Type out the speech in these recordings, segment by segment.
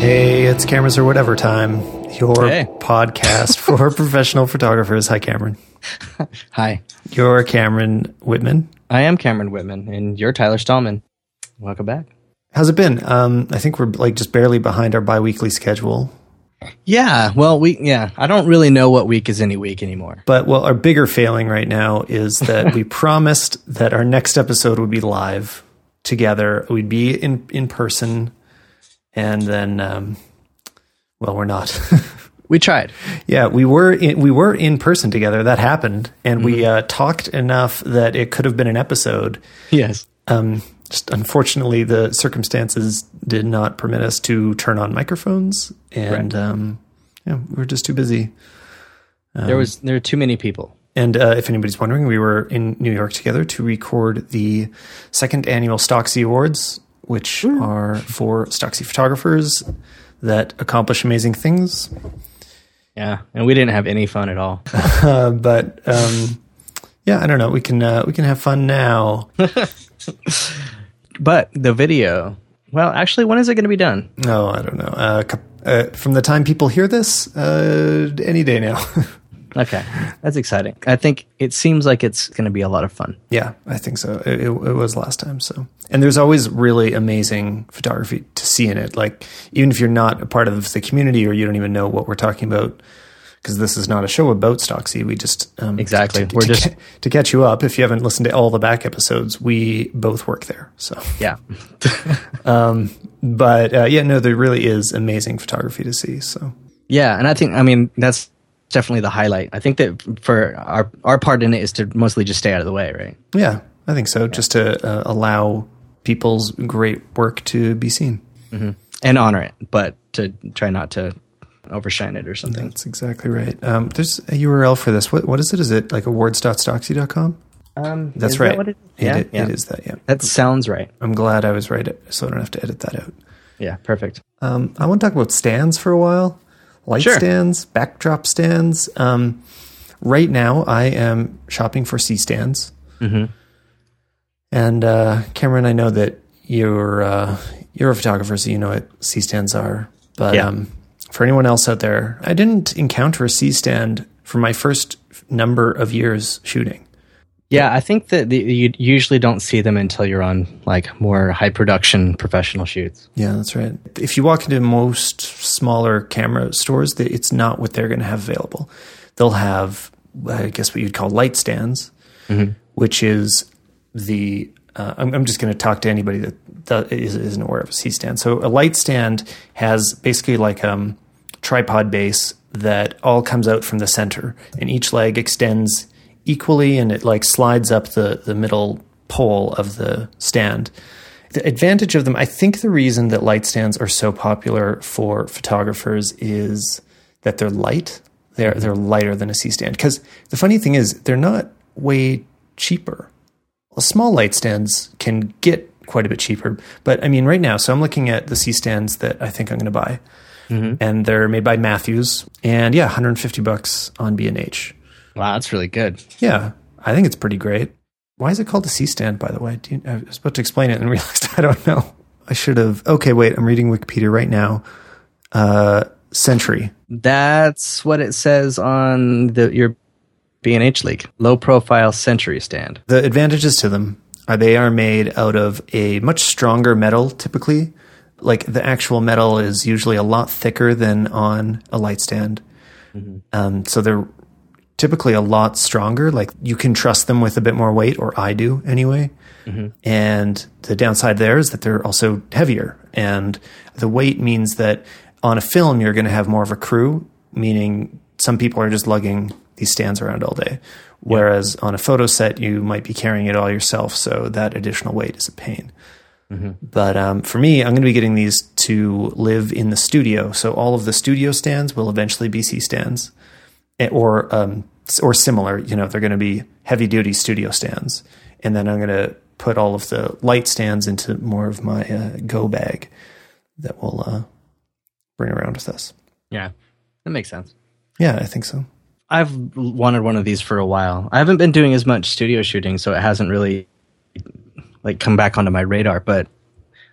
Hey, it's cameras or whatever time. Your Hey. podcast for professional photographers. Hi, Cameron. Hi, You're Cameron Whitman. I am Cameron Whitman, and you're Tyler Stallman. Welcome back. How's it been? Um, I think we're like just barely behind our bi-weekly schedule. Yeah, well, we yeah, I don't really know what week is any week anymore. But well, our bigger failing right now is that we promised that our next episode would be live together. We'd be in in person, and then, um, well, we're not. We tried. yeah, we were in, we were in person together. That happened, and we uh, talked enough that it could have been an episode. Yes. Um, just unfortunately, the circumstances did not permit us to turn on microphones, and um, yeah, we were just too busy. there was there were too many people. And uh, if anybody's wondering, we were in New York together to record the second annual Stocksy Awards, which are for Stocksy photographers that accomplish amazing things. Yeah, and we didn't have any fun at all. Uh, but um, yeah, I don't know. We can uh, we can have fun now. but the video, well, actually, when is it going to be done? No, I don't know. Uh, uh, from the time people hear this, uh, any day now. Okay, that's exciting. I think it seems like it's going to be a lot of fun. yeah, I think so. It, it, it was last time. So, and there's always really amazing photography to see in it. Like even if you're not a part of the community or you don't even know what we're talking about, because this is not a show about Stocksy. We just um, Exactly. to, We're to just- ca- to catch you up. If you haven't listened to all the back episodes, we both work there. So, Yeah, but uh, yeah, no, there really is amazing photography to see. So. yeah, and I think I mean that's definitely the highlight. I think that for our our part in it is to mostly just stay out of the way, right? Yeah, I think so. Just to uh, allow people's great work to be seen. and honor it, but to try not to overshine it or something. That's exactly right. Um, there's a URL for this. What what is it? Is it like awards.stocksy.com? Um, That's right. That It- yeah, it- yeah. it is that. Yeah. That sounds right. I'm glad I was right, so I don't have to edit that out. Yeah, perfect. Um, I want to talk about stands for a while. Light Sure. stands, backdrop stands. Um, right now, I am shopping for C stands. Mm-hmm. And uh, Cameron, I know that you're uh, you're a photographer, so you know what C stands are. But Yeah. um, for anyone else out there, I didn't encounter a C stand for my first number of years shooting. Yeah, I think that the, you usually don't see them until you're on like more high production professional shoots. Yeah, that's right. If you walk into most smaller camera stores, it's not what they're going to have available. They'll have, I guess, what you'd call light stands, which is the. Uh, I'm, I'm just going to talk to anybody that, that is, isn't aware of a C stand. So a light stand has basically like um tripod base that all comes out from the center, and each leg extends equally, and it like slides up the the middle pole of the stand. The advantage of them, I think the reason that light stands are so popular for photographers is that they're light. They're they're lighter than a C stand. Because the funny thing is, they're not way cheaper. Well, small light stands can get quite a bit cheaper. But I mean, right now, so I'm looking at the C stands that I think I'm going to buy, mm-hmm. and they're made by Matthews, and yeah, 150 bucks on B and H. Wow, that's really good. Yeah, I think it's pretty great. Why is it called a C stand, by the way? Do you, I was about to explain it and realized I don't know. I should have. Okay, wait, I'm reading Wikipedia right now. Uh, Century. That's what it says on the your B&H leak. Low profile century stand. The advantages to them are they are made out of a much stronger metal typically. Like the actual metal is usually a lot thicker than on a light stand. Um, so they're typically a lot stronger. Like you can trust them with a bit more weight, or I do anyway. And the downside there is that they're also heavier. And the weight means that on a film, you're going to have more of a crew, meaning some people are just lugging these stands around all day. Whereas on a photo set, you might be carrying it all yourself. So that additional weight is a pain. But um, for me, I'm going to be getting these to live in the studio. So all of the studio stands will eventually be C stands, Eh, or um, or similar. You know, they're going to be heavy duty studio stands, and then I'm going to put all of the light stands into more of my uh, go bag that we'll uh, bring around with us. Yeah. That makes sense. Yeah, I think so. I've wanted one of these for a while. I haven't been doing as much studio shooting, so it hasn't really like come back onto my radar. But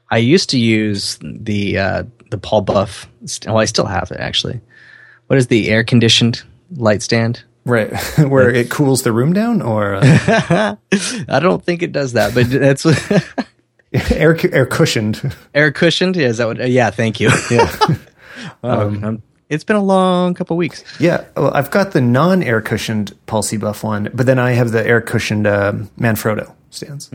I used to use the uh, the Paul Buff. Well, I still have it actually. What is the air conditioned light stand? Right, where it cools the room down, or uh, I don't think it does that, but that's air air cushioned. air cushioned. Yeah, is that what? Yeah, thank you. Yeah, Um, um, it's been a long couple weeks. yeah. Well, I've got the non air cushioned Paul C. Buff one, but then I have the air cushioned um, Manfrotto stands.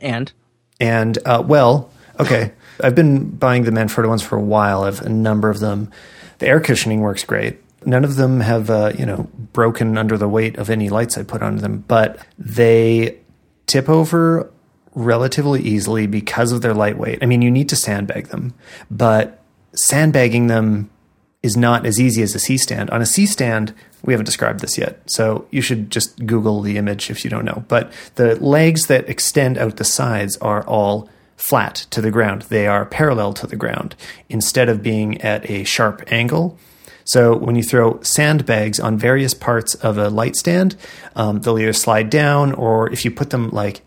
And And uh, well, okay, I've been buying the Manfrotto ones for a while. I have a number of them. The air cushioning works great. None of them have uh, you know broken under the weight of any lights I put on them, but they tip over relatively easily because of their lightweight. I mean, you need to sandbag them, but sandbagging them is not as easy as a C stand. On a C stand, we haven't described this yet, so you should just Google the image if you don't know. But the legs that extend out the sides are all flat to the ground. They are parallel to the ground instead of being at a sharp angle. So when you throw sandbags on various parts of a light stand, um, they'll either slide down or if you put them like,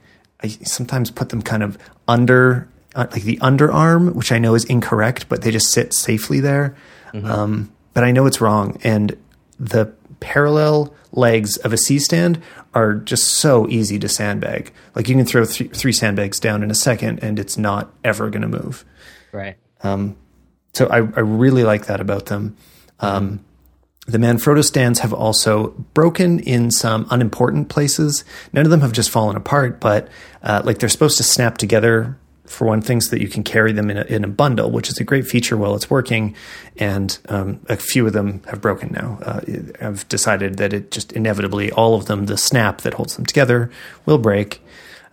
I sometimes put them kind of under, uh, like the underarm, which I know is incorrect, but they just sit safely there. Um, but I know it's wrong. And the parallel legs of a C stand are just so easy to sandbag. Like you can throw th- three sandbags down in a second and it's not ever going to move. right. So I, I really like that about them. Um, the Manfrotto stands have also broken in some unimportant places. None of them have just fallen apart, but uh, like they're supposed to snap together for one thing, so that you can carry them in a, in a bundle, which is a great feature while it's working. And um, a few of them have broken now. Uh, I've decided that it just inevitably all of them, the snap that holds them together, will break.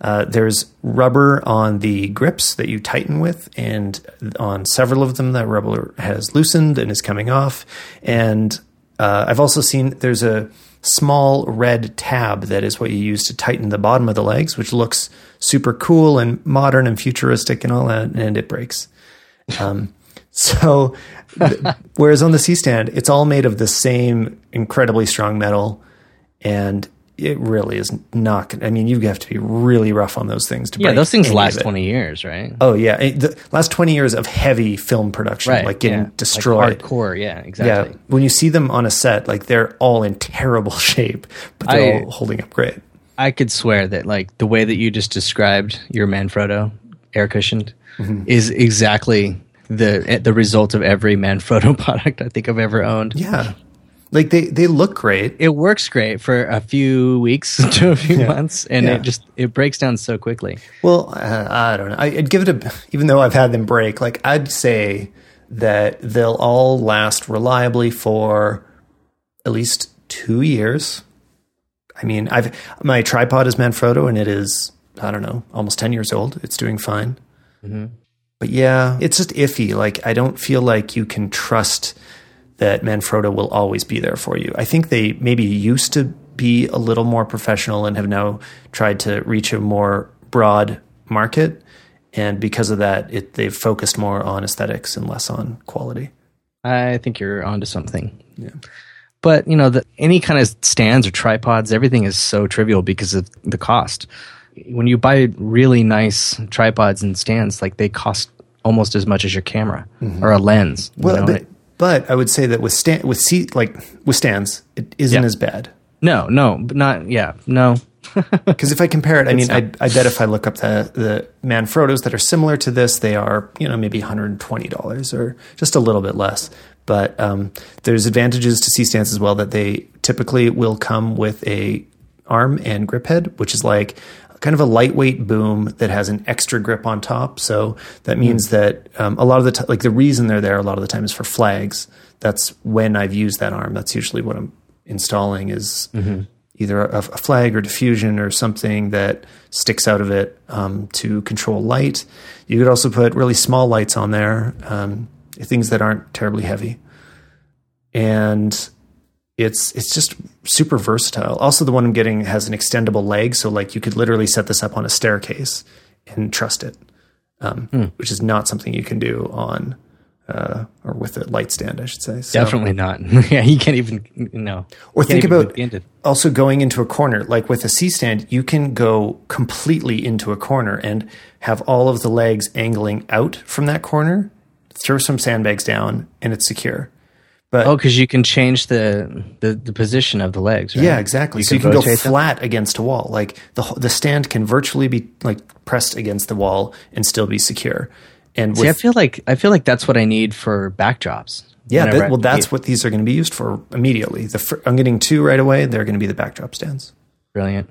Uh, there's rubber on the grips that you tighten with, and on several of them, that rubber has loosened and is coming off. And uh, I've also seen there's a small red tab that is what you use to tighten the bottom of the legs, which looks super cool and modern and futuristic and all that, and it breaks. Um, so, whereas on the C stand, it's all made of the same incredibly strong metal, and it really is not. I mean, you have to be really rough on those things to Yeah, those things last twenty years, right? Oh yeah, the last twenty years of heavy film production, right. like getting yeah. Like destroyed. hardcore. Yeah, exactly. Yeah, when you see them on a set, like they're all in terrible shape, but they're I- all holding up great. I could swear that like the way that you just described your Manfrotto air cushioned Mm-hmm. is exactly the the result of every Manfrotto product I think I've ever owned. Yeah, like they they look great. It works great for a few weeks to a few months, and Yeah. it just it breaks down so quickly. Well, uh, I don't know. I- I'd give it a, even though I've had them break, like I'd say that they'll all last reliably for at least two years. I mean, I've my tripod is Manfrotto, and it is I don't know, almost ten years old. It's doing fine. But yeah, it's just iffy. Like I don't feel like you can trust that Manfrotto will always be there for you. I think they maybe used to be a little more professional and have now tried to reach a more broad market. And because of that, it, they've focused more on aesthetics and less on quality. I think you're onto something. Yeah. But you know, the, any kind of stands or tripods, everything is so trivial because of the cost. When you buy really nice tripods and stands, like they cost almost as much as your camera mm-hmm. or a lens. you Well, know? but, but I would say that with stand, with seat like with stands, it isn't Yeah. as bad. no, no, but not. Yeah, no. Because if I compare it, I mean, I, I bet if I look up the the Manfrottos that are similar to this, they are you know maybe one hundred and twenty dollars or just a little bit less. But um, there's advantages to C stands as well that they typically will come with a arm and grip head, which is like kind of a lightweight boom that has an extra grip on top. So that means that um, a lot of the time, like the reason they're there a lot of the time is for flags. That's when I've used that arm. That's usually what I'm installing is either a, a flag or diffusion or something that sticks out of it um, to control light. You could also put really small lights on there, um, things that aren't terribly heavy, and it's it's just super versatile. Also, the one I'm getting has an extendable leg, so like you could literally set this up on a staircase and trust it, um, which is not something you can do on. Uh, or with a light stand, I should say. So- Definitely not. yeah, you can't even no. or think about also going into a corner. Like with a C stand, you can go completely into a corner and have all of the legs angling out from that corner throw some sandbags down, and it's secure. But Oh, because you can change the, the the position of the legs. Right? yeah, exactly. so you can go rotate them? flat against a wall. Like the the stand can virtually be like pressed against the wall and still be secure. And with, See, I feel like I feel like that's what I need for backdrops. yeah, that, well, that's what these are going to be used for immediately. The I'm getting two right away. They're going to be the backdrop stands. brilliant.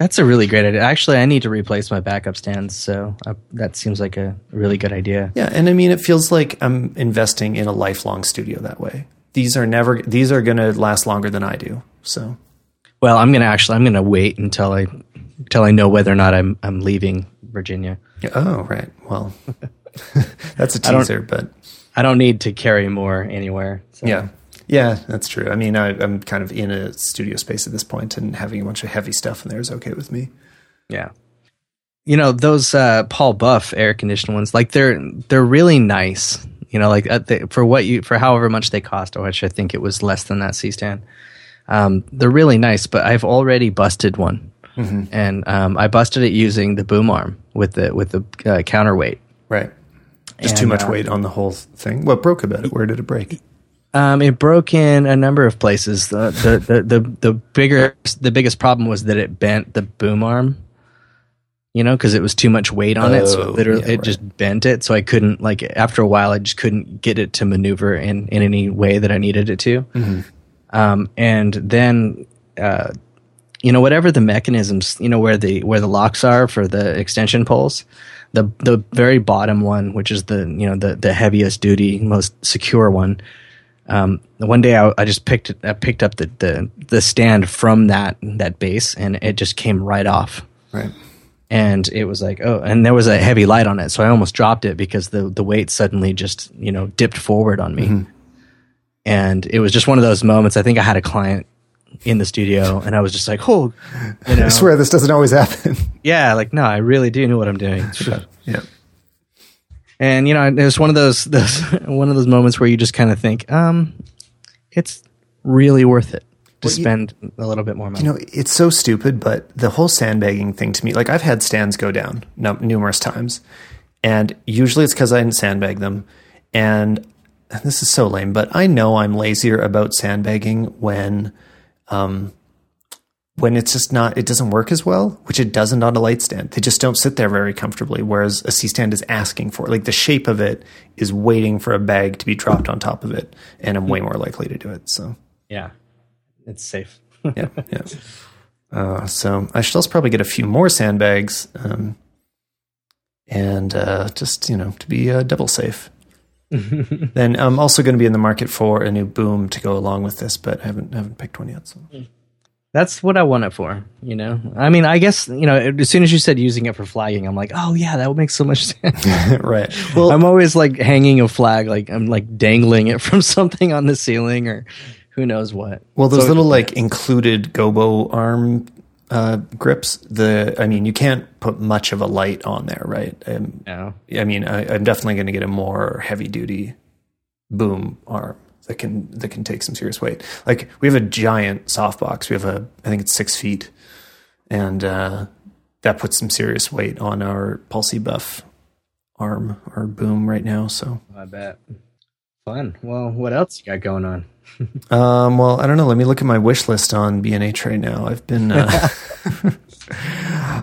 That's a really great idea. Actually, I need to replace my backup stands, so uh, that seems like a really good idea. Yeah, and I mean, it feels like I'm investing in a lifelong studio that way. These are never. These are going to last longer than I do. So Well, I'm gonna actually I'm gonna wait until I until I know whether or not I'm I'm leaving Virginia. Oh, right. Well, that's a teaser, but I don't need to carry more anywhere. So. yeah, yeah, that's true. I mean, I, I'm kind of in a studio space at this point, and having a bunch of heavy stuff in there is okay with me. Yeah. You know those uh, Paul Buff air conditioned ones, like they're they're really nice. You know, like at the, for what you for however much they cost, which I think it was less than that C stand. Um, they're really nice, but I've already busted one, and um, I busted it using the boom arm with the with the uh, counterweight. Right. Just too much uh, weight on the whole thing. What broke about it? Where did it break? Um, it broke in a number of places. The the, the, the, the bigger the biggest problem was that it bent the boom arm. You know, because it was too much weight on it, so Oh, it literally yeah, it right. just bent it. So I couldn't like after a while, I just couldn't get it to maneuver in in any way that I needed it to. Mm-hmm. Um, and then, uh, you know, whatever the mechanisms, you know, where the where the locks are for the extension poles, the the very bottom one, which is the you know the the heaviest duty, most secure one. Um, one day I, I just picked I picked up the, the the stand from that that base, and it just came right off. Right. And it was like, oh, and there was a heavy light on it, so I almost dropped it because the the weight suddenly just you know dipped forward on me. And it was just one of those moments. I think I had a client in the studio, and I was just like, oh, you know, I swear this doesn't always happen. yeah, like no, I really do know what I'm doing. yeah. And you know, it was one of those, those one of those moments where you just kind of think, um, it's really worth it to Well, you- spend a little bit more money. You know, it's so stupid, but the whole sandbagging thing to me, like I've had stands go down num- numerous times, and usually it's because I didn't sandbag them. And this is so lame, but I know I'm lazier about sandbagging when, um, when it's just not, it doesn't work as well, which it doesn't on a light stand. They just don't sit there very comfortably. Whereas a C stand is asking for it. Like the shape of it is waiting for a bag to be dropped on top of it, and I'm way more likely to do it. So yeah, it's safe. yeah, yeah. Uh, so I should also probably get a few more sandbags, um, and uh, just you know to be uh, double safe. then I'm also going to be in the market for a new boom to go along with this, but I haven't haven't picked one yet. So That's what I want it for. You know, I mean, I guess you know, as soon as you said using it for flagging, I'm like, oh yeah, that would make so much sense. right. Well, I'm always like hanging a flag, like I'm like dangling it from something on the ceiling or who knows what. well, those So- little like included gobo arm uh, grips. The I mean, you can't put much of a light on there, right? Um, No. I mean, I, I'm definitely going to get a more heavy duty boom arm that can that can take some serious weight. Like we have a giant softbox. We have a I think it's six feet, and uh, that puts some serious weight on our Paul C. Buff arm or boom right now. So, I bet. Fun. Well, what else you got going on? um, well, I don't know. Let me look at my wish list on B&H right now. I've been uh,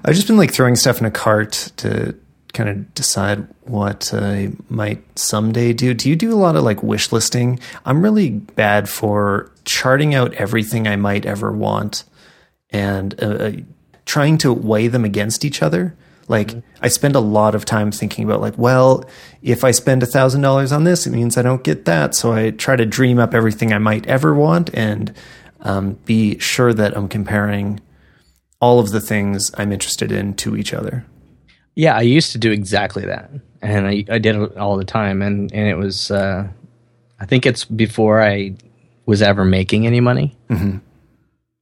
I've just been like throwing stuff in a cart to kind of decide what I might someday do. Do you do a lot of like wish listing? I'm really bad for charting out everything I might ever want and uh, uh, trying to weigh them against each other. Like I spend a lot of time thinking about like, well, if I spend a thousand dollars on this, it means I don't get that. So I try to dream up everything I might ever want and um, be sure that I'm comparing all of the things I'm interested in to each other. Yeah, I used to do exactly that, and I, I did it all the time, and and it was, uh, I think it's before I was ever making any money. Mm-hmm.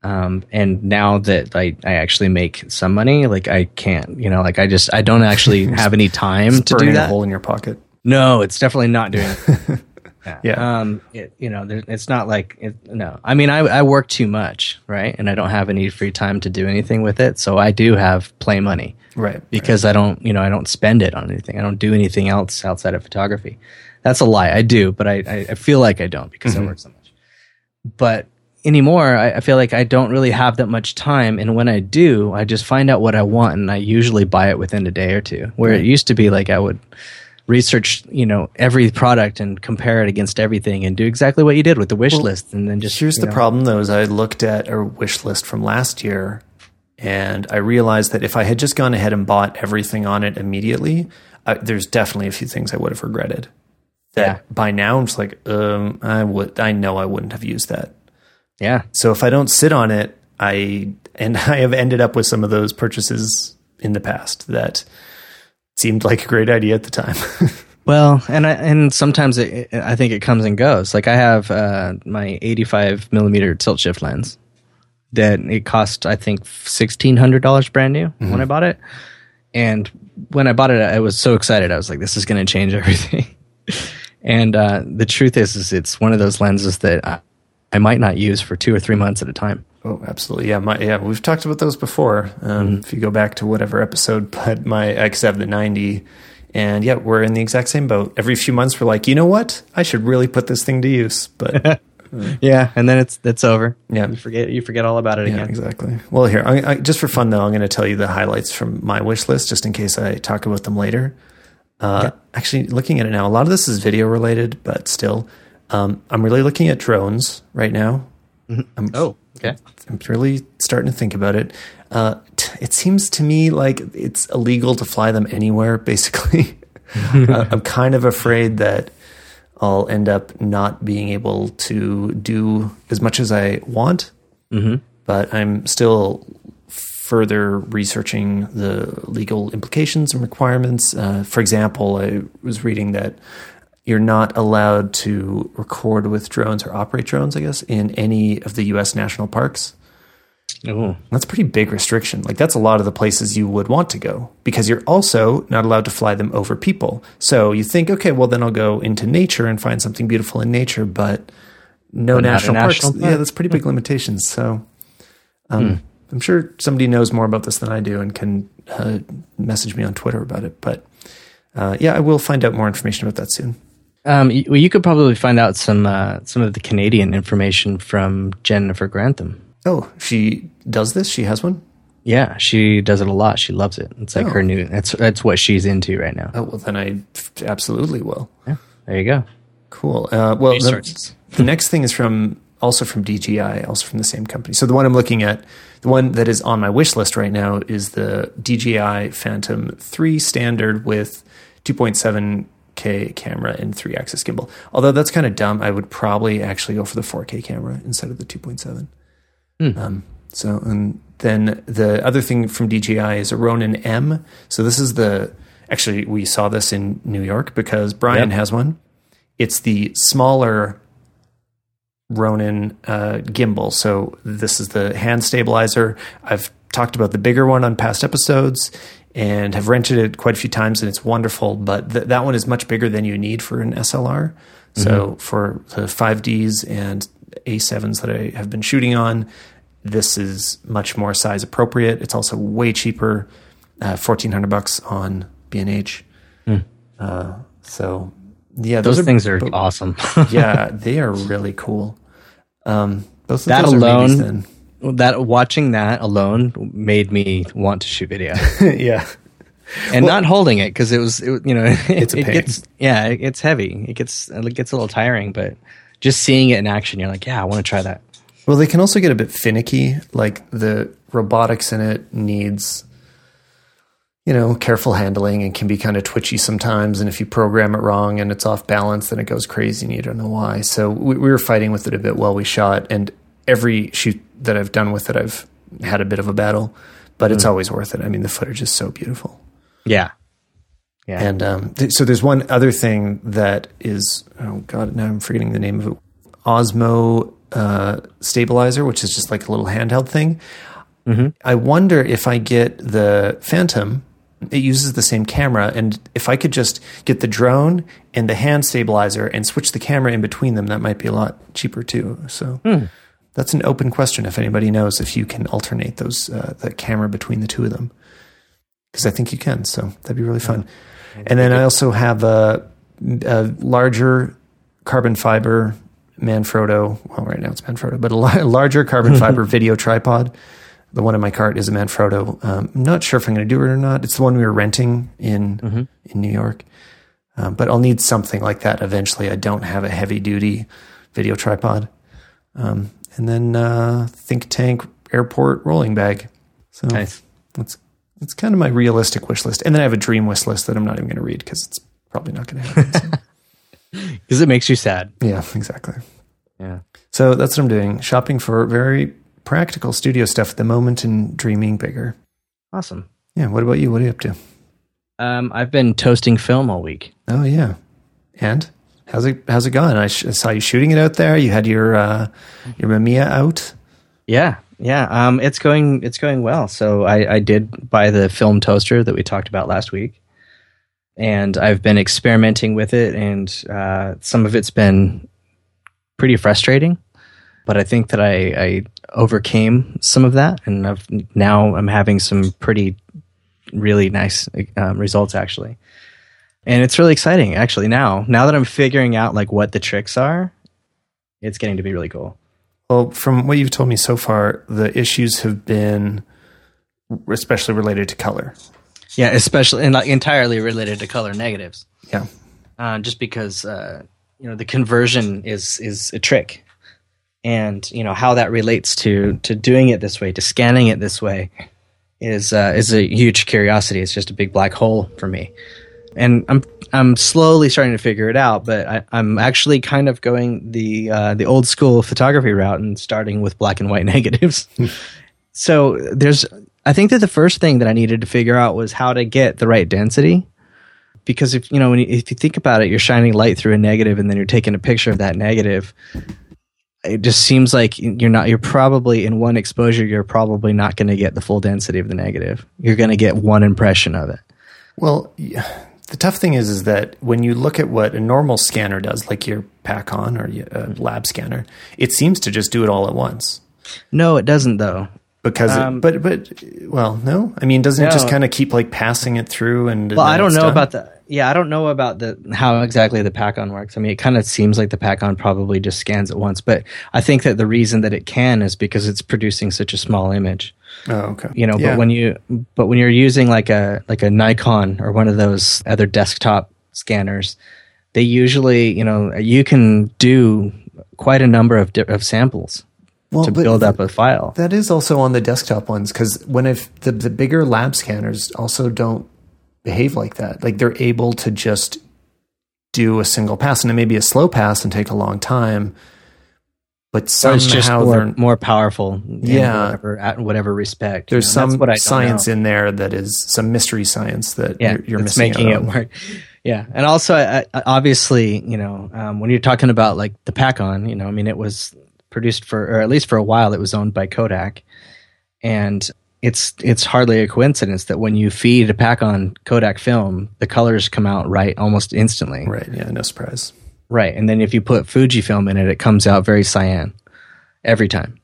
Um, and now that I, I actually make some money, like I can't, you know, like I just I don't actually have any time to do Burning a that. hole in your pocket. No, it's definitely not doing. Yeah. Yeah. Um. It, you know, there, it's not like it, no. I mean, I I work too much, right? And I don't have any free time to do anything with it. So I do have play money Right. because I don't, you know, I don't spend it on anything. I don't do anything else outside of photography. That's a lie. I do, but I, I, I feel like I don't because mm-hmm. I work so much. But anymore, I, I, feel like I don't really have that much time. And when I do, I just find out what I want and I usually buy it within a day or two. Where it used to be like I would research, you know, every product and compare it against everything and do exactly what you did with the wish well, list and then just Here's the know. problem though, is I looked at a wish list from last year and I realized that if I had just gone ahead and bought everything on it immediately, I, there's definitely a few things I would have regretted. That yeah. by now I'm just like, um, I would, I know I wouldn't have used that. Yeah. So if I don't sit on it, I and I have ended up with some of those purchases in the past that seemed like a great idea at the time. well, and I, and sometimes it, I think it comes and goes. Like I have uh, my 85 millimeter tilt shift lens that it cost I think sixteen hundred dollars brand new mm-hmm. when I bought it, and when I bought it, I was so excited. I was like, "This is going to change everything." and uh, the truth is, is it's one of those lenses that I, I, might not use for two or three months at a time. Oh, absolutely. Yeah, my, yeah, we've talked about those before. Um, mm-hmm. If you go back to whatever episode, but my X have the ninety. And yeah, we're in the exact same boat. Every few months, we're like, you know what? I should really put this thing to use. But yeah, and then it's it's over. Yeah, you forget you forget all about it yeah, again. Exactly. Well, here, I, I, just for fun though, I'm going to tell you the highlights from my wish list, just in case I talk about them later. Uh, okay. Actually, looking at it now, a lot of this is video related, but still, um, I'm really looking at drones right now. Mm-hmm. oh, okay. I'm really starting to think about it. Uh, t- it seems to me like it's illegal to fly them anywhere. Basically, uh, I'm kind of afraid that I'll end up not being able to do as much as I want. Mm-hmm. But I'm still further researching the legal implications and requirements. Uh, for example, I was reading that you're not allowed to record with drones or operate drones, I guess, in any of the U.S. national parks. Ooh. That's a pretty big restriction. Like that's a lot of the places you would want to go because you're also not allowed to fly them over people. So you think, okay, well then I'll go into nature and find something beautiful in nature, but no but national parks. National park. Yeah, that's pretty big hmm. limitations. So um, hmm. I'm sure somebody knows more about this than I do and can uh, message me on Twitter about it. But uh, yeah, I will find out more information about that soon. Um, you, well, you could probably find out some uh, some of the Canadian information from Jennifer Grantham. Oh, she does this? She has one? Yeah, she does it a lot. She loves it. It's like oh. her new. That's that's what she's into right now. Oh well, then I absolutely will. Yeah, there you go. Cool. Uh, well, the, the, next thing is from also from DJI, also from the same company. So the one I'm looking at, the one that is on my wish list right now is the DJI Phantom 3 standard with 2.7K camera and three axis gimbal. Although that's kind of dumb, I would probably actually go for the 4K camera instead of the 2.7. Mm. Um, so, and then the other thing from DJI is a Ronin M. So this is the actually we saw this in New York because Brian yep. has one. It's the smaller Ronin uh, gimbal. So this is the hand stabilizer. I've talked about the bigger one on past episodes and have rented it quite a few times, and it's wonderful. But th- that one is much bigger than you need for an SLR. So mm-hmm. for the 5Ds and a7s that I have been shooting on. This is much more size appropriate. It's also way cheaper, uh, fourteen hundred bucks on B and H. Hmm. Uh, so yeah, those, those are, things are but, awesome. yeah, they are really cool. Um, those, that alone, that watching that alone made me want to shoot video. yeah, and well, not holding it because it was, it, you know, it, it's a pain. It gets, yeah, it, it's heavy. It gets it gets a little tiring, but just seeing it in action, you're like, yeah, I want to try that. Well, they can also get a bit finicky. Like the robotics in it needs, you know, careful handling and can be kind of twitchy sometimes. And if you program it wrong and it's off balance, then it goes crazy and you don't know why. So we, we were fighting with it a bit while we shot. And every shoot that I've done with it, I've had a bit of a battle, but it's mm. always worth it. I mean, the footage is so beautiful. Yeah. Yeah. And um, th- so there's one other thing that is, oh God, now I'm forgetting the name of it. Osmo uh, stabilizer, which is just like a little handheld thing. Mm-hmm. I wonder if I get the Phantom, it uses the same camera, and if I could just get the drone and the hand stabilizer and switch the camera in between them, that might be a lot cheaper too. So mm. That's an open question. If anybody knows if you can alternate those uh, the camera between the two of them, because I think you can. So that'd be really fun. Yeah. And then I also have a a larger carbon fiber Manfrotto. Well, right now it's Manfrotto, but a larger carbon fiber video tripod. The one in my cart is a Manfrotto. Um, I'm not sure if I'm going to do it or not. It's the one we were renting in mm-hmm. in New York, um, but I'll need something like that eventually. I don't have a heavy duty video tripod, um, and then uh, think tank airport rolling bag. So nice. that's that's kind of my realistic wish list. And then I have a dream wish list that I'm not even going to read because it's probably not going to happen. Because so. it makes you sad. Yeah, exactly. Yeah. So that's what I'm doing. Shopping for very practical studio stuff at the moment and dreaming bigger. Awesome. Yeah. What about you? What are you up to? Um, I've been toasting film all week. Oh yeah. And how's it how's it going? I, sh- I saw you shooting it out there. You had your uh, your Mamiya out. Yeah, yeah. Um, it's going it's going well. So I, I did buy the film toaster that we talked about last week, and I've been experimenting with it, and uh, some of it's been pretty frustrating. But I think that I, I overcame some of that, and I've, now I'm having some pretty really nice um, results actually. And it's really exciting actually now. Now that I'm figuring out like what the tricks are, it's getting to be really cool. Well, from what you've told me so far, the issues have been especially related to color. Yeah, especially and like entirely related to color negatives. Yeah, uh, just because uh, you know the conversion is is a trick, and you know how that relates to to doing it this way, to scanning it this way, is uh, is a huge curiosity. It's just a big black hole for me, and I'm I'm slowly starting to figure it out, but I, am actually kind of going the uh, the old school photography route and starting with black and white negatives. so there's, I think that the first thing that I needed to figure out was how to get the right density, because if you know you, if you think about it, you're shining light through a negative and then you're taking a picture of that negative. It just seems like you're not. You're probably in one exposure. You're probably not going to get the full density of the negative. You're going to get one impression of it. Well, yeah the tough thing is, is that when you look at what a normal scanner does, like your Pakon or a uh, lab scanner, it seems to just do it all at once. No, it doesn't though. Because, um, it, but, but, well, no. I mean, doesn't no. it just kind of keep like passing it through? And well, I don't know done? about the. Yeah, I don't know about the how exactly the Pakon works. I mean, it kind of seems like the Pakon probably just scans it once, but I think that the reason that it can is because it's producing such a small image. Oh, okay. You know, yeah. but when you but when you're using like a like a Nikon or one of those other desktop scanners, they usually, you know, you can do quite a number of of samples well, to build up a file. That is also on the desktop ones because when if the the bigger lab scanners also don't behave like that. Like they're able to just do a single pass and it may be a slow pass and take a long time but somehow it's just more, they're more powerful. Yeah, whatever, at whatever respect. There's you know, some science in there that is some mystery science that yeah, you're, you're missing making it work. Yeah, and also uh, obviously, you know, um, when you're talking about like the Pakon, you know, I mean, it was produced for, or at least for a while, it was owned by Kodak, and it's it's hardly a coincidence that when you feed a Pakon Kodak film, the colors come out right almost instantly. Right. Yeah. No surprise. Right. And then if you put Fujifilm in it, it comes out very cyan every time.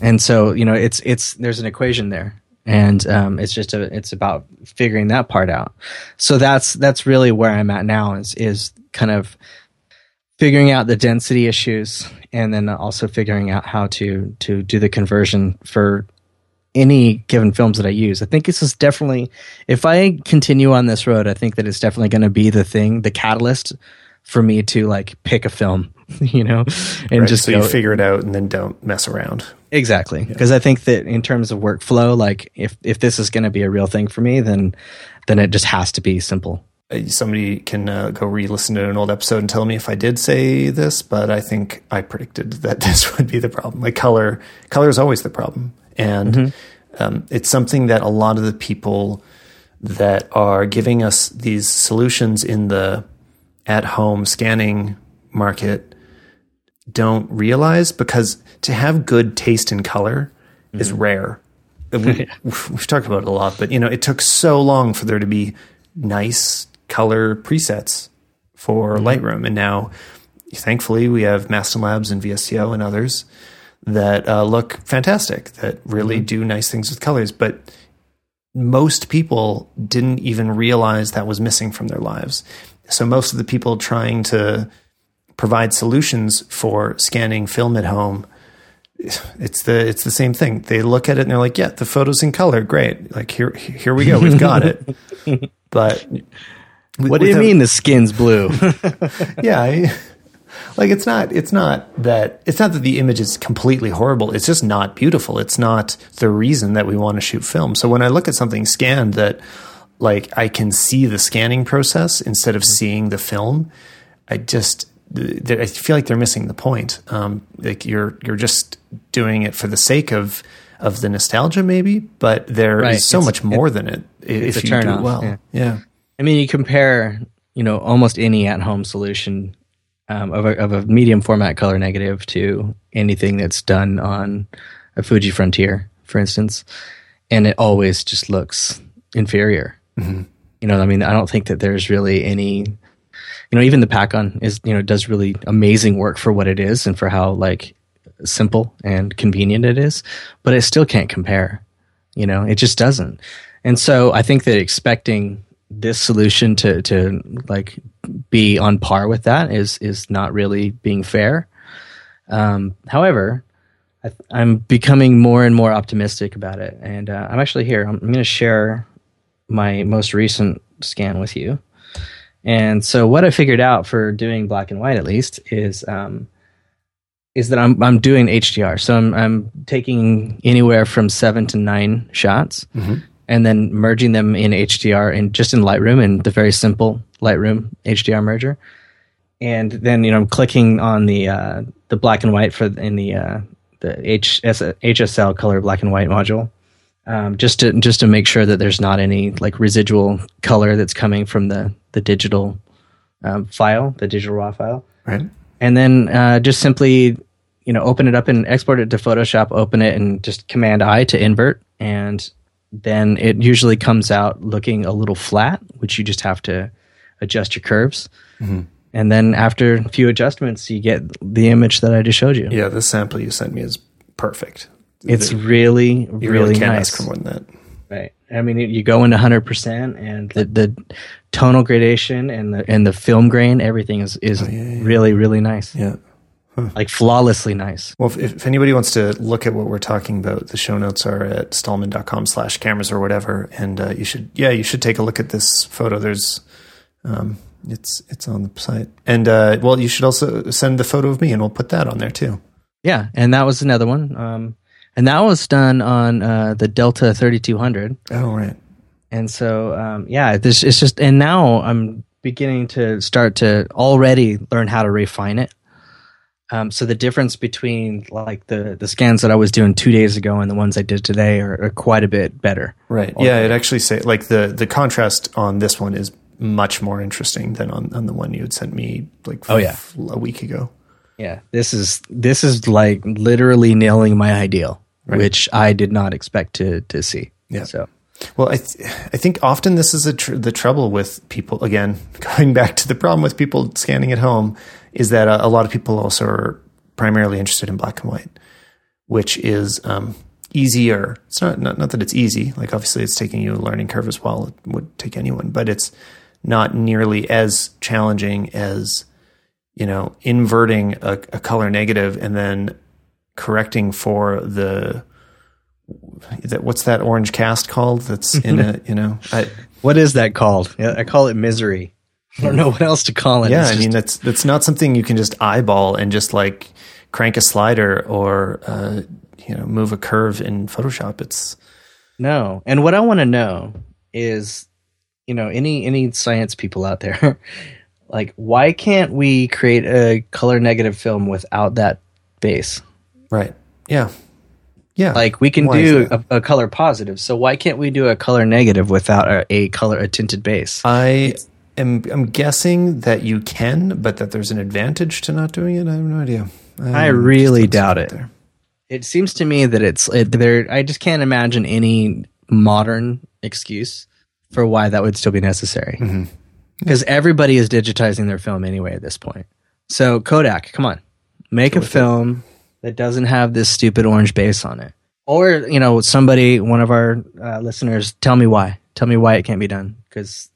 And so, you know, it's, it's, there's an equation there. And um, it's just a, it's about figuring that part out. So that's that's really where I'm at now is is kind of figuring out the density issues and then also figuring out how to to do the conversion for any given films that I use. I think this is definitely if I continue on this road, I think that it's definitely going to be the thing, the catalyst for me to like pick a film, you know, and right, just so go, you figure it out and then don't mess around. Exactly, because yeah. I think that in terms of workflow, like if if this is going to be a real thing for me, then then it just has to be simple. Uh, somebody can uh, go re-listen to an old episode and tell me if I did say this, but I think I predicted that this would be the problem. Like color, color is always the problem, and mm-hmm. um, it's something that a lot of the people that are giving us these solutions in the at home scanning market don't realize because to have good taste in color mm-hmm. is rare. We, have talked about it a lot, but you know, it took so long for there to be nice color presets for mm-hmm. Lightroom, and now, thankfully, we have Mastin Labs and VSCO and others that uh, look fantastic, that really mm-hmm. do nice things with colors. But most people didn't even realize that was missing from their lives. So most of the people trying to provide solutions for scanning film at home it's the it's the same thing. They look at it and they're like, "Yeah, the photo's in color, great. Like here here we go, we've got it." But what do you mean the skin's blue? yeah, I, like it's not it's not that it's not that the image is completely horrible. It's just not beautiful. It's not the reason that we want to shoot film. So when I look at something scanned that like I can see the scanning process instead of seeing the film, I just I feel like they're missing the point. Um, like you're you're just doing it for the sake of of the nostalgia, maybe, but there right. is so it's, much more it, than it if you do it well. Yeah. yeah. I mean, you compare, you know, almost any at home solution um, of, a, of a medium format color negative to anything that's done on a Fuji Frontier, for instance, and it always just looks inferior. Mm-hmm. You know, I mean, I don't think that there's really any you know, even the Pakon is, you know, does really amazing work for what it is and for how like simple and convenient it is, but it still can't compare. You know, it just doesn't. And so I think that expecting this solution to to like be on par with that is is not really being fair. Um, however, I, am becoming more and more optimistic about it, and uh, I'm actually here. I'm, I'm going to share my most recent scan with you. And so what I figured out for doing black and white at least is um, is that I'm I'm doing HDR. So I'm I'm taking anywhere from seven to nine shots, mm-hmm. And then merging them in HDR and just in Lightroom and the very simple Lightroom HDR merger. And then you know I'm clicking on the uh, the black and white for in the uh, the HS, HSL color black and white module, um, just to just to make sure that there's not any like residual color that's coming from the the digital um, file, the digital raw file. Right. And then uh, just simply, you know, open it up and export it to Photoshop. Open it and just Command I to invert, and then it usually comes out looking a little flat, which you just have to adjust your curves. Mm-hmm. And then after a few adjustments, you get the image that I just showed you. Yeah, the sample you sent me is perfect. It's really, you really, really can't nice. ask for more than that. Right. I mean, you go into hundred percent, and the, the tonal gradation and the and the film grain, everything is is oh, yeah, yeah. really really nice. Yeah. Huh. Like flawlessly nice. Well, if, if, anybody wants to look at what we're talking about, the show notes are at stallman.com slash cameras or whatever. And uh, you should, yeah, you should take a look at this photo. There's, um, it's, it's on the site. And, uh, well, you should also send the photo of me and we'll put that on there too. Yeah. And that was another one. Um, and that was done on uh, the Delta 3200. Oh, right. And so, um, yeah, this it's just, and now I'm beginning to start to already learn how to refine it. Um, so the difference between like the the scans that I was doing two days ago and the ones I did today are, are quite a bit better. Right. Yeah. It actually say like the the contrast on this one is much more interesting than on, on the one you had sent me like oh yeah a week ago. Yeah. This is this is like literally nailing my ideal right. which I did not expect to to see. Yeah. So. Well, I th- I think often this is tr- the trouble with people. Again, going back to the problem with people scanning at home is that a, a lot of people also are primarily interested in black and white, which is um, easier. It's not, not not that it's easy. Like obviously, it's taking you a learning curve as well. It would take anyone, but it's not nearly as challenging as you know inverting a, a color negative and then correcting for the that what's that orange cast called that's in a you know I, what is that called i call it misery i don't know what else to call it yeah it's i mean that's that's not something you can just eyeball and just like crank a slider or uh, you know move a curve in photoshop it's no and what i want to know is you know any any science people out there like why can't we create a color negative film without that base Right. Yeah. Yeah. Like we can why do a, a, color positive. So why can't we do a color negative without a, a color a tinted base? I am I'm guessing that you can, but that there's an advantage to not doing it. I have no idea. I, I really doubt it. There. It seems to me that it's it, there. I just can't imagine any modern excuse for why that would still be necessary. Mm-hmm. Because everybody is digitizing their film anyway at this point. So Kodak, come on, make a film. It that doesn't have this stupid orange base on it. Or, you know, somebody, one of our uh, listeners, tell me why. Tell me why it can't be done. Because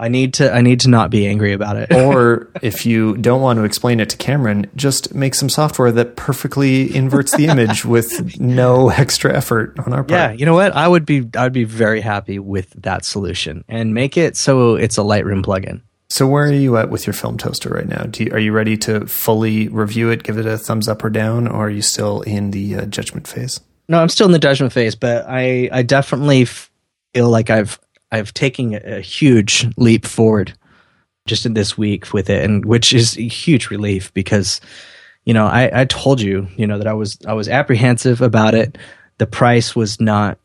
I need to I need to not be angry about it. or if you don't want to explain it to Cameron, just make some software that perfectly inverts the image with no extra effort on our part. Yeah, you know what? I would be I would be very happy with that solution and make it so it's a Lightroom plugin. So where are you at with your film toaster right now? You, are you ready to fully review it, give it a thumbs up or down, or are you still in the uh, judgment phase? No, I'm still in the judgment phase, but I I definitely feel like I've I've taken a huge leap forward just in this week with it, and which is a huge relief because, you know, I, I told you, you know, that I was I was apprehensive about it. The price was not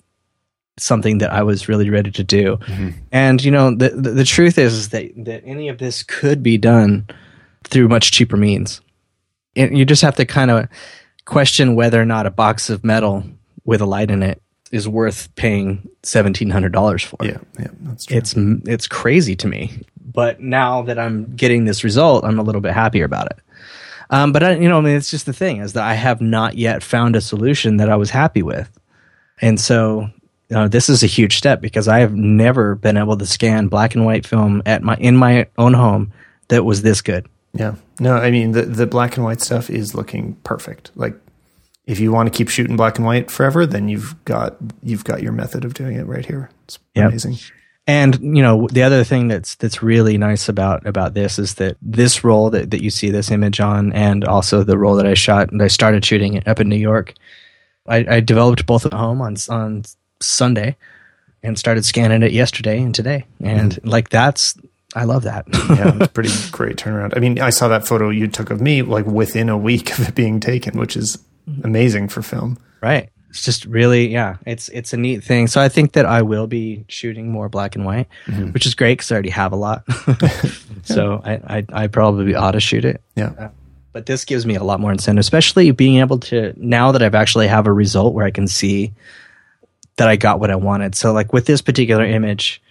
something that I was really ready to do, mm-hmm. and you know, the, the, the truth is, is that that any of this could be done through much cheaper means. And you just have to kind of question whether or not a box of metal with a light in it is worth paying seventeen hundred dollars for. Yeah, yeah, that's true. It's it's crazy to me. But now that I'm getting this result, I'm a little bit happier about it. Um, but I, you know, I mean, it's just the thing is that I have not yet found a solution that I was happy with, and so you know, this is a huge step because I have never been able to scan black and white film at my in my own home that was this good. Yeah, no, I mean the the black and white stuff is looking perfect. Like if you want to keep shooting black and white forever, then you've got you've got your method of doing it right here. It's yep. amazing. And you know the other thing that's that's really nice about about this is that this roll that, that you see this image on, and also the roll that I shot and I started shooting up in New York. I, I developed both at home on on Sunday, and started scanning it yesterday and today, and mm like that's I love that. yeah, it's pretty great turnaround. I mean, I saw that photo you took of me like within a week of it being taken, which is amazing for film. Right. It's just really, yeah, it's it's a neat thing. So I think that I will be shooting more black and white, mm-hmm. which is great because I already have a lot. so I, I, I probably ought to shoot it. Yeah. Uh, but this gives me a lot more incentive, especially being able to now that I've actually have a result where I can see that I got what I wanted. So like with this particular image,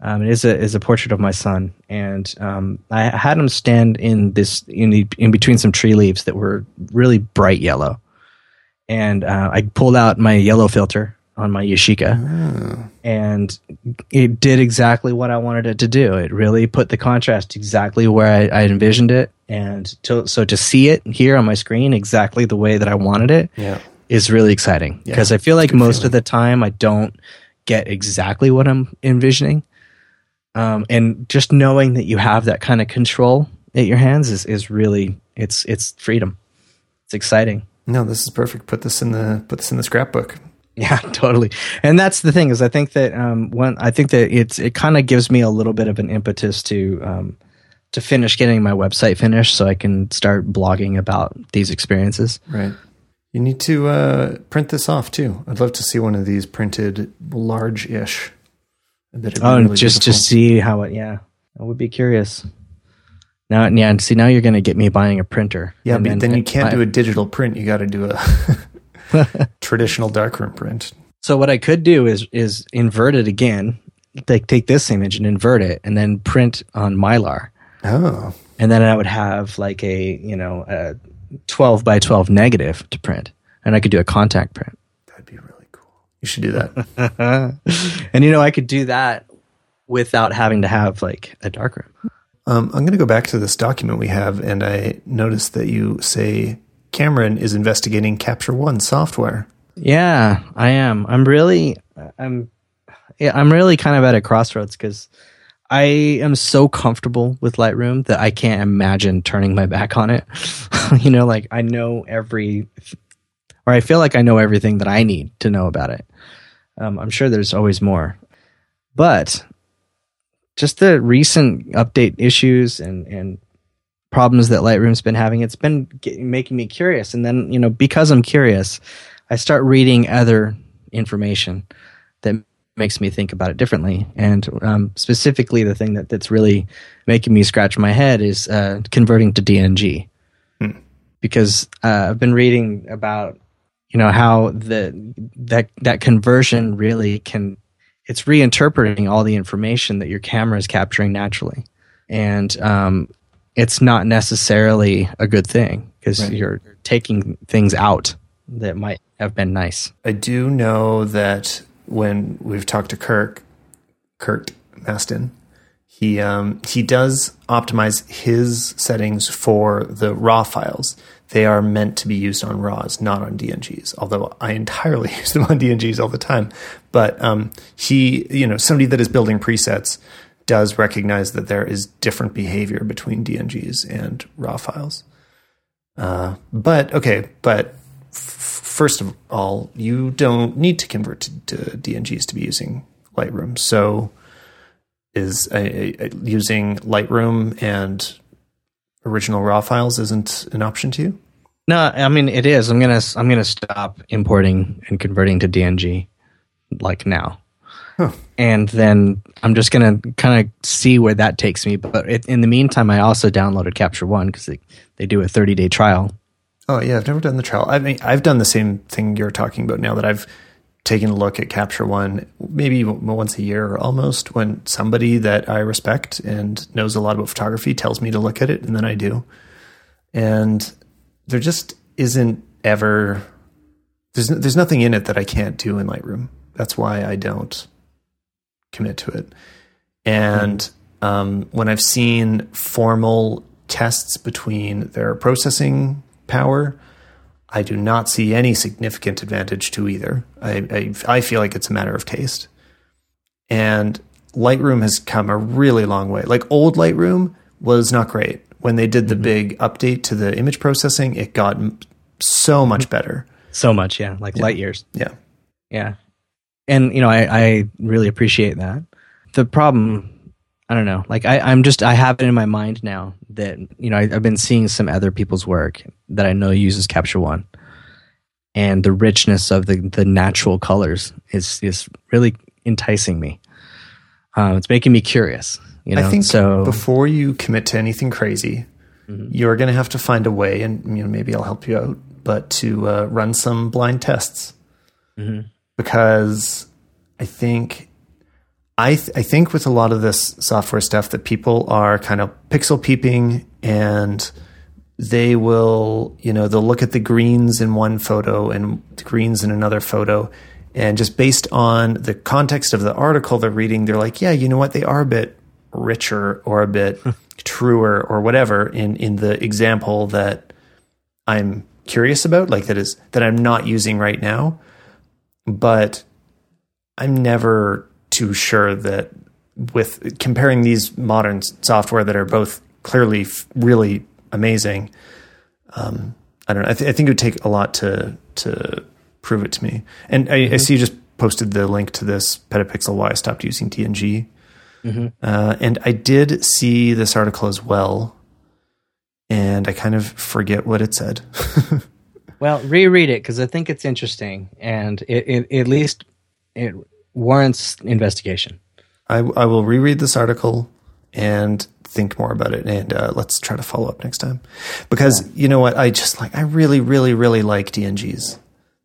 um, it is a is a portrait of my son, and um, I had him stand in this in the, in between some tree leaves that were really bright yellow and uh, I pulled out my yellow filter on my Yashica, oh. and it did exactly what I wanted it to do. It really put the contrast exactly where I, I envisioned it, and to, so to see it here on my screen exactly the way that I wanted it yeah. is really exciting because yeah, I feel like most feeling. of the time I don't get exactly what I'm envisioning. Um, and just knowing that you have that kind of control at your hands is, is really it's it's freedom. It's exciting. No, this is perfect. Put this in the put this in the scrapbook. Yeah, totally. And that's the thing is, I think that um, when I think that it's it kind of gives me a little bit of an impetus to um, to finish getting my website finished, so I can start blogging about these experiences. Right. You need to uh, print this off too. I'd love to see one of these printed large-ish. Oh, really just beautiful. to see how it. Yeah, I would be curious. Now, yeah, and see, now you're going to get me buying a printer. Yeah, but then, then you can't I, do a digital print. You got to do a traditional darkroom print. So what I could do is is invert it again, like take this image and invert it, and then print on Mylar. Oh, and then I would have like a you know a twelve by twelve negative to print, and I could do a contact print. That'd be really cool. You should do that. and you know, I could do that without having to have like a darkroom. Um, I'm going to go back to this document we have, and I noticed that you say Cameron is investigating Capture One software. Yeah, I am. I'm really, I'm, yeah, I'm really kind of at a crossroads because I am so comfortable with Lightroom that I can't imagine turning my back on it. you know, like I know every, or I feel like I know everything that I need to know about it. Um, I'm sure there's always more, but just the recent update issues and and problems that Lightroom's been having, it's been getting, making me curious. And then you know because I'm curious, I start reading other information that makes me think about it differently. And um, specifically, the thing that that's really making me scratch my head is uh, converting to DNG. Hmm. Because uh, I've been reading about you know how the that that conversion really can it's reinterpreting all the information that your camera is capturing naturally. And um, it's not necessarily a good thing because right. you're taking things out that might have been nice. I do know that when we've talked to Kirk, Kurt Mastin, he um, he does optimize his settings for the raw files. They are meant to be used on RAWs, not on DNGs. Although I entirely use them on DNGs all the time, but um, he, you know, somebody that is building presets does recognize that there is different behavior between DNGs and RAW files. Uh, but okay, but f- first of all, you don't need to convert to, to DNGs to be using Lightroom. So is a, a, using Lightroom and original raw files isn't an option to you? No, I mean it is. I'm gonna I'm gonna stop importing and converting to DNG like now, huh. and then I'm just gonna kind of see where that takes me. But it, in the meantime, I also downloaded Capture One because they, they do a 30 day trial. Oh yeah, I've never done the trial. I mean, I've done the same thing you're talking about now that I've taking a look at Capture One maybe once a year or almost when somebody that I respect and knows a lot about photography tells me to look at it, and then I do. And there just isn't ever there's there's nothing in it that I can't do in Lightroom. That's why I don't commit to it. And um, when I've seen formal tests between their processing power I do not see any significant advantage to either. I, I, I feel like it's a matter of taste. And Lightroom has come a really long way. Like old Lightroom was not great. When they did the mm-hmm. big update to the image processing, it got so much better. So much, yeah, like yeah. light years. Yeah. Yeah. And, you know, I, I really appreciate that. The problem I don't know. Like I, I'm just I have it in my mind now that you know I, have been seeing some other people's work that I know uses Capture One, and the richness of the the natural colors is is really enticing me. Uh, it's making me curious. You know, I think so before you commit to anything crazy, mm-hmm. you're going to have to find a way, and you know maybe I'll help you out, but to uh, run some blind tests mm-hmm. because I think I, th- I think with a lot of this software stuff that people are kind of pixel peeping and they will, you know, they'll look at the greens in one photo and the greens in another photo. And just based on the context of the article they're reading, they're like, yeah, you know what? They are a bit richer or a bit truer or whatever in, in the example that I'm curious about, like that is that I'm not using right now. But I'm never too sure that with comparing these modern software that are both clearly really amazing, um, I don't know. I, th- I, think it would take a lot to to prove it to me. And I, mm-hmm. I see you just posted the link to this petapixel why I stopped using DNG. Mm-hmm. Uh, and I did see this article as well, and I kind of forget what it said. well, reread it because I think it's interesting, and it, it, at least it warrants investigation. I, I will reread this article and think more about it, and uh, let's try to follow up next time. Because yeah. you know what, I just like I really, really, really like DNGs.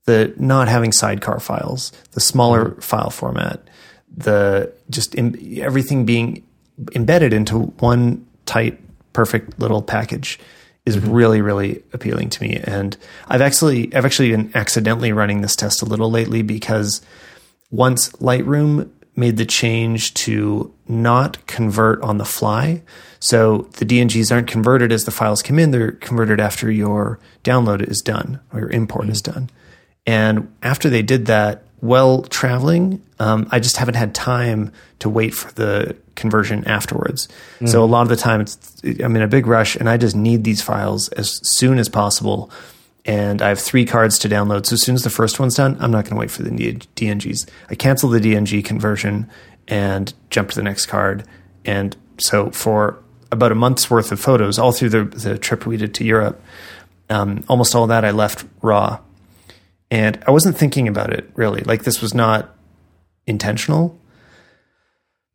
The not having sidecar files, the smaller mm-hmm. file format, the just in, everything being embedded into one tight, perfect little package is mm-hmm. really, really appealing to me. And I've actually I've actually been accidentally running this test a little lately because once Lightroom made the change to not convert on the fly. So the DNGs aren't converted as the files come in, they're converted after your download is done or your import mm-hmm. is done. And after they did that, while traveling, um, I just haven't had time to wait for the conversion afterwards. Mm-hmm. So a lot of the time, I'm in a big rush and I just need these files as soon as possible and I have three cards to download. So as soon as the first one's done, I'm not going to wait for the DNGs. I cancel the DNG conversion and jump to the next card. And so for about a month's worth of photos, all through the, the trip we did to Europe, um, almost all that I left raw. And I wasn't thinking about it really. Like this was not intentional.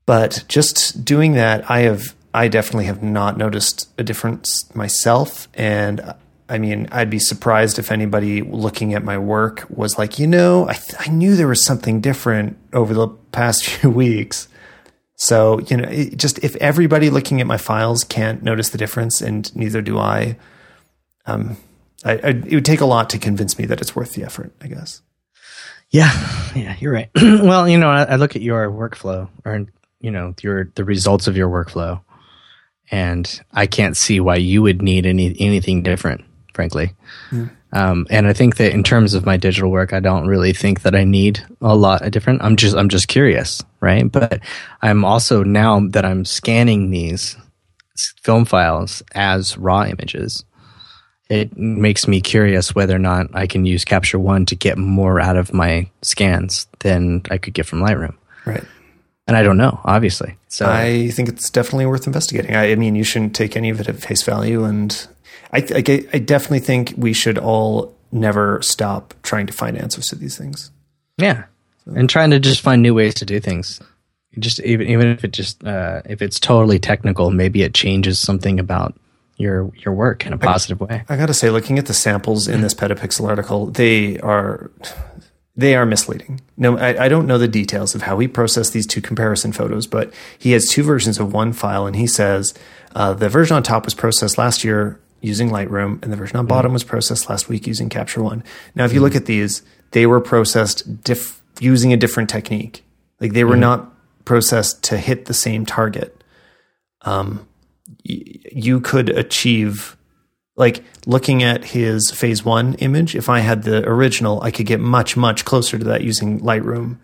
But just doing that, I have I definitely have not noticed a difference myself. And I mean, I'd be surprised if anybody looking at my work was like, you know, I, th- I knew there was something different over the past few weeks. So, you know, just if everybody looking at my files can't notice the difference, and neither do I, um, I, I, it would take a lot to convince me that it's worth the effort, I guess. Yeah, yeah, you're right. well, you know, I, I, look at your workflow, or you know your the results of your workflow, and I can't see why you would need any anything different, frankly. Yeah. Um, and I think that in terms of my digital work, I don't really think that I need a lot of different. I'm just I'm just curious, right? But I'm also now that I'm scanning these film files as raw images, it makes me curious whether or not I can use Capture One to get more out of my scans than I could get from Lightroom. Right. And I don't know, obviously. So I think it's definitely worth investigating. I, I mean, you shouldn't take any of it at face value, and I, I, I definitely think we should all never stop trying to find answers to these things. Yeah, so. and trying to just find new ways to do things. Just even even if it just uh, if it's totally technical, maybe it changes something about your your work in a positive I, way. I got to say, looking at the samples in this Petapixel article, they are they are misleading. No, I, I, don't know the details of how he processed these two comparison photos, but he has two versions of one file, and he says uh, the version on top was processed last year using Lightroom, and the version on bottom mm-hmm. was processed last week using Capture One. Now, if you look at these, they were processed diff- using a different technique. Like they were mm-hmm. not processed to hit the same target. Um, y- you could achieve, like looking at his phase one image. If I had the original, I could get much much closer to that using Lightroom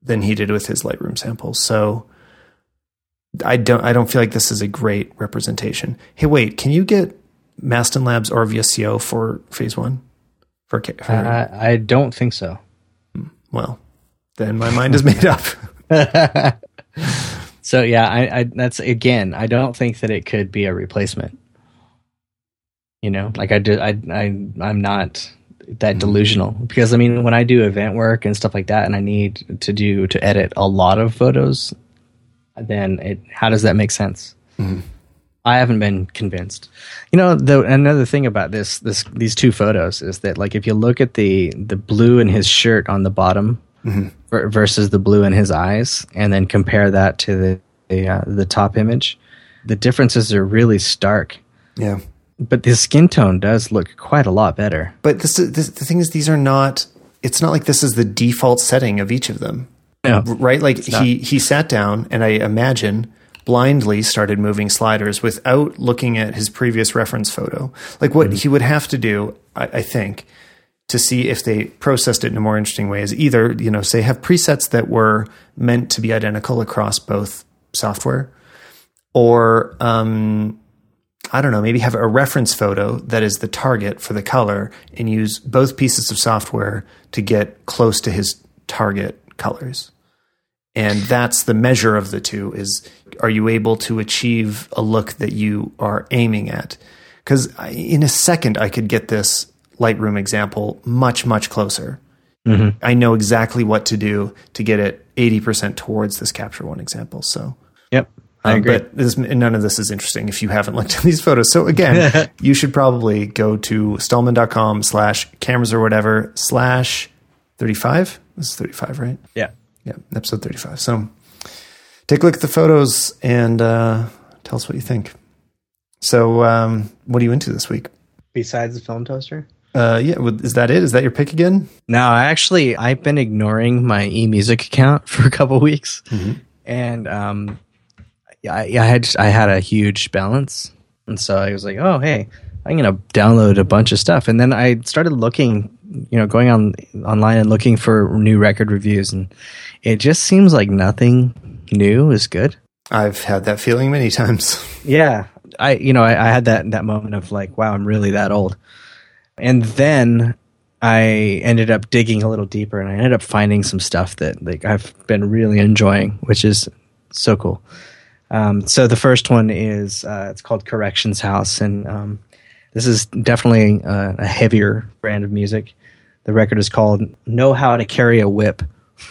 than he did with his Lightroom samples. So. I don't. I don't feel like this is a great representation. Hey, wait. Can you get Mastin Labs or VSCO for phase one? For, for uh, I don't think so. Hmm, well, then my mind is made up. so yeah, I, I, that's again. I don't think that it could be a replacement. You know, like I did. I I I'm not that hmm. delusional because I mean, when I do event work and stuff like that, and I need to do to edit a lot of photos, then it how does that make sense? Mm-hmm. I haven't been convinced. You know, the another thing about this this these two photos is that like if you look at the the blue in his shirt on the bottom mm-hmm. versus the blue in his eyes, and then compare that to the the, uh, the top image, the differences are really stark. Yeah, but the skin tone does look quite a lot better. But this, this the thing is, these are not. It's not like this is the default setting of each of them. No, right? Like he he sat down, and I imagine blindly started moving sliders without looking at his previous reference photo. Like what mm-hmm. he would have to do, I, I, think, to see if they processed it in a more interesting way is either, you know, say have presets that were meant to be identical across both software, or um, I don't know, maybe have a reference photo that is the target for the color and use both pieces of software to get close to his target colors and that's the measure of the two is are you able to achieve a look that you are aiming at because in a second i could get this lightroom example much much closer mm-hmm. i know exactly what to do to get it 80% towards this capture one example so yep I um, agree. but this, none of this is interesting if you haven't looked at these photos. So again, you should probably go to stallman.com slash cameras or whatever slash 35. This is 35, right? Yeah. Yeah, episode 35. So take a look at the photos and uh, tell us what you think. So, um, what are you into this week? Besides the film toaster? Uh, yeah, is that it? Is that your pick again? No, actually, I've been ignoring my eMusic account for a couple weeks, mm-hmm. and um, I, I had I had a huge balance, and so I was like, oh hey, I'm gonna download a bunch of stuff, and then I started looking, you know, going on online and looking for new record reviews, and it just seems like nothing new is good. I've had that feeling many times. Yeah, I you know I, I had that that moment of like, wow, I'm really that old, and then I ended up digging a little deeper, and I ended up finding some stuff that like I've been really enjoying, which is so cool. Um, so the first one is uh, it's called Corrections House, and um, this is definitely a, a heavier brand of music. The record is called "Know How to Carry a Whip."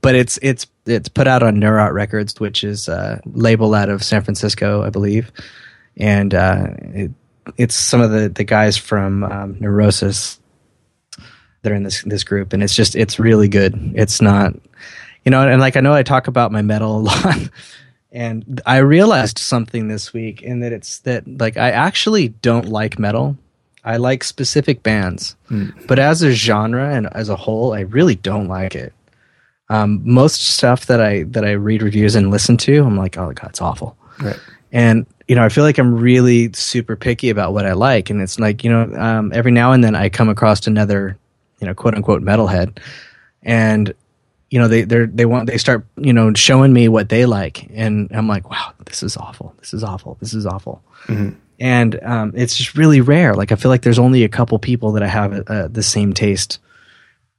but it's it's it's put out on Neurot Records, which is a label out of San Francisco, I believe, and uh, it, it's some of the the guys from um, Neurosis that are in this this group, and it's just it's really good. It's not, you know, and like I know I talk about my metal a lot. And I realized something this week in that it's that like I actually don't like metal. I like specific bands, mm. but as a genre and as a whole, I really don't like it. Um, most stuff that I that I read reviews and listen to, I'm like, oh god, it's awful. Right. And you know, I feel like I'm really super picky about what I like, and it's like you know, um, every now and then I come across another, you know, quote unquote metalhead, and you know they they they want they start you know showing me what they like, and I'm like, wow, this is awful, this is awful, this is awful. Mm-hmm and um, it's just really rare. Like I feel like there's only a couple people that I have uh, the same taste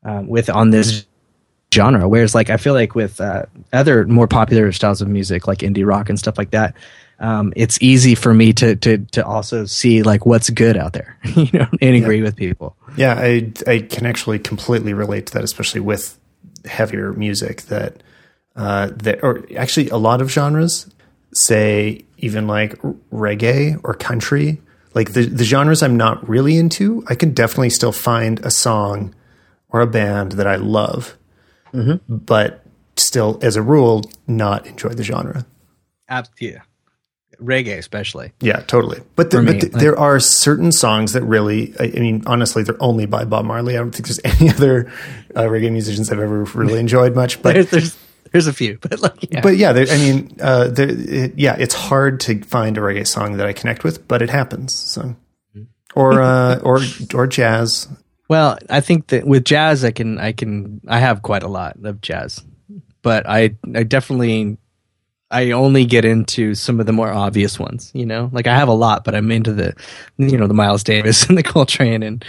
um, with on this genre. Whereas like I feel like with uh, other more popular styles of music, like indie rock and stuff like that, um, it's easy for me to to to also see like what's good out there, you know, and agree yeah. with people. Yeah, I I can actually completely relate to that, especially with heavier music that uh, that or actually a lot of genres say even like reggae or country, like the, the genres I'm not really into, I can definitely still find a song or a band that I love, mm-hmm. but still, as a rule, not enjoy the genre. yeah. Reggae, especially. Yeah, totally. But, there, me, but th- like, there are certain songs that really, I, I, mean, honestly, they're only by Bob Marley. I don't think there's any other uh, reggae musicians I've ever really enjoyed much. But there's, there's there's a few, but like, yeah. But yeah, there, I mean, uh, there, it, yeah, it's hard to find a reggae song that I connect with, but it happens. So, or uh, or or jazz. Well, I think that with jazz, I can I can I have quite a lot of jazz, but I I definitely I only get into some of the more obvious ones. You know, like I have a lot, but I'm into the you know the Miles Davis and the Coltrane and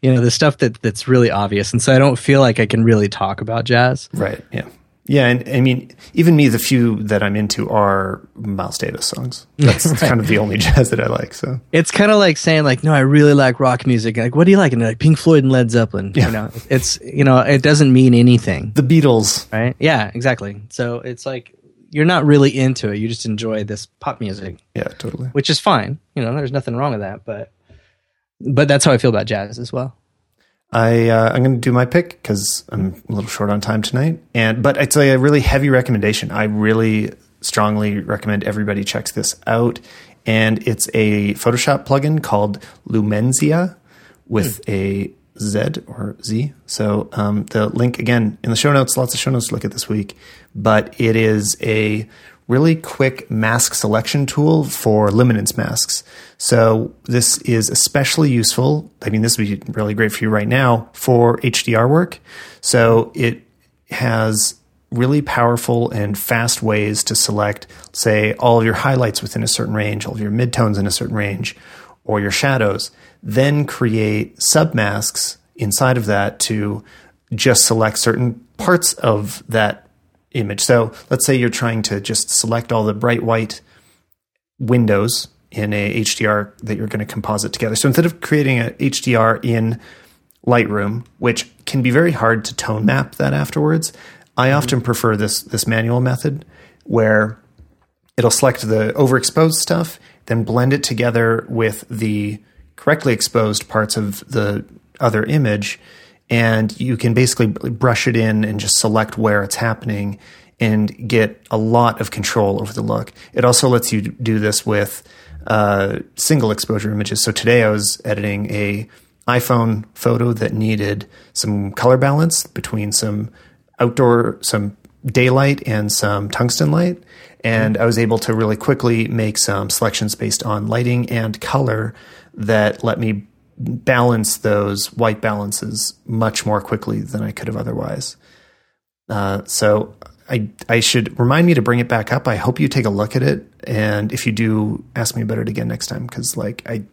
you know the stuff that that's really obvious, and so I don't feel like I can really talk about jazz. Right. Yeah. Yeah, and I mean, even me, the few that I'm into are Miles Davis songs. That's right. kind of the only jazz that I like. So it's kind of like saying, like, no, I really like rock music. Like, what do you like? And like Pink Floyd and Led Zeppelin. Yeah. You know, it's you know, it doesn't mean anything. The Beatles, right? Yeah, exactly. So it's like you're not really into it. You just enjoy this pop music. Yeah, totally. Which is fine. You know, there's nothing wrong with that. But but that's how I feel about jazz as well. I uh, I'm going to do my pick because I'm a little short on time tonight, and but it's a really heavy recommendation. I really strongly recommend everybody checks this out, and it's a Photoshop plugin called Lumenzia with mm. a Z or Z. So um, the link again in the show notes. Lots of show notes to look at this week, but it is a really quick mask selection tool for luminance masks. So this is especially useful. I mean, this would be really great for you right now for HDR work. So it has really powerful and fast ways to select, say, all of your highlights within a certain range, all of your midtones in a certain range, or your shadows. Then create submasks inside of that to just select certain parts of that image. So let's say you're trying to just select all the bright white windows in a HDR that you're going to composite together. So instead of creating a HDR in Lightroom, which can be very hard to tone map that afterwards, I mm-hmm. often prefer this this manual method where it'll select the overexposed stuff, then blend it together with the correctly exposed parts of the other image and you can basically brush it in and just select where it's happening and get a lot of control over the look. It also lets you do this with uh, single exposure images. So today I was editing a iPhone photo that needed some color balance between some outdoor, some daylight and some tungsten light. And I was able to really quickly make some selections based on lighting and color that let me balance those white balances much more quickly than I could have otherwise. Uh, so I I should remind me to bring it back up. I hope you take a look at it, and if you do, ask me about it again next time because like I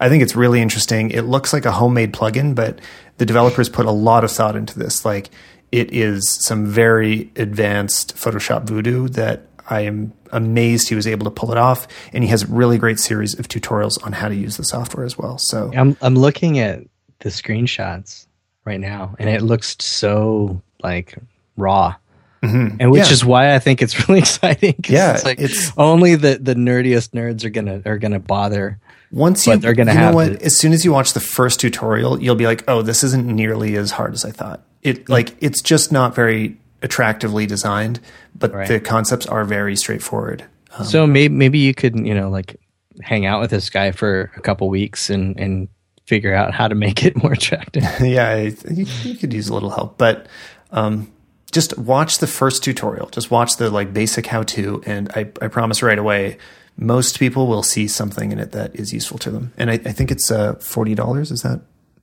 I think it's really interesting. It looks like a homemade plugin, but the developers put a lot of thought into this. Like it is some very advanced Photoshop voodoo that I am amazed he was able to pull it off, and he has a really great series of tutorials on how to use the software as well. So I'm I'm looking at the screenshots right now, and it looks so like raw. Mm-hmm. And which yeah. is why I think it's really exciting. Yeah, it's like it's, only the, the nerdiest nerds are gonna are gonna bother. Once you, they're gonna you know what? as soon as you watch the first tutorial, you'll be like, "Oh, this isn't nearly as hard as I thought." It mm-hmm. like it's just not very attractively designed, but right. the concepts are very straightforward. Um, so maybe maybe you could you know like hang out with this guy for a couple weeks and and figure out how to make it more attractive. yeah, you, you, could use a little help, but um, just watch the first tutorial. Just watch the like basic how to, and I, I promise right away, most people will see something in it that is useful to them. And I, I think it's uh, forty dollars. Is that?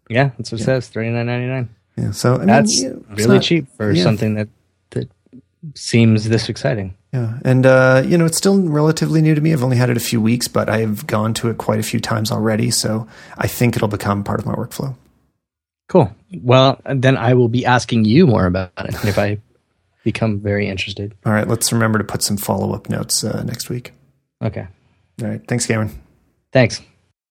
Yeah, that's what it says. Thirty nine ninety nine. Yeah. So I mean, That's yeah, really not- cheap for yeah. something that seems this exciting. Yeah, and uh, you know it's still relatively new to me. I've only had it a few weeks, but I've gone to it quite a few times already. So I think it'll become part of my workflow. Cool. Well, then I will be asking you more about it if I become very interested. All right, let's remember to put some follow up notes uh, next week. Okay. All right, thanks, Cameron. Thanks.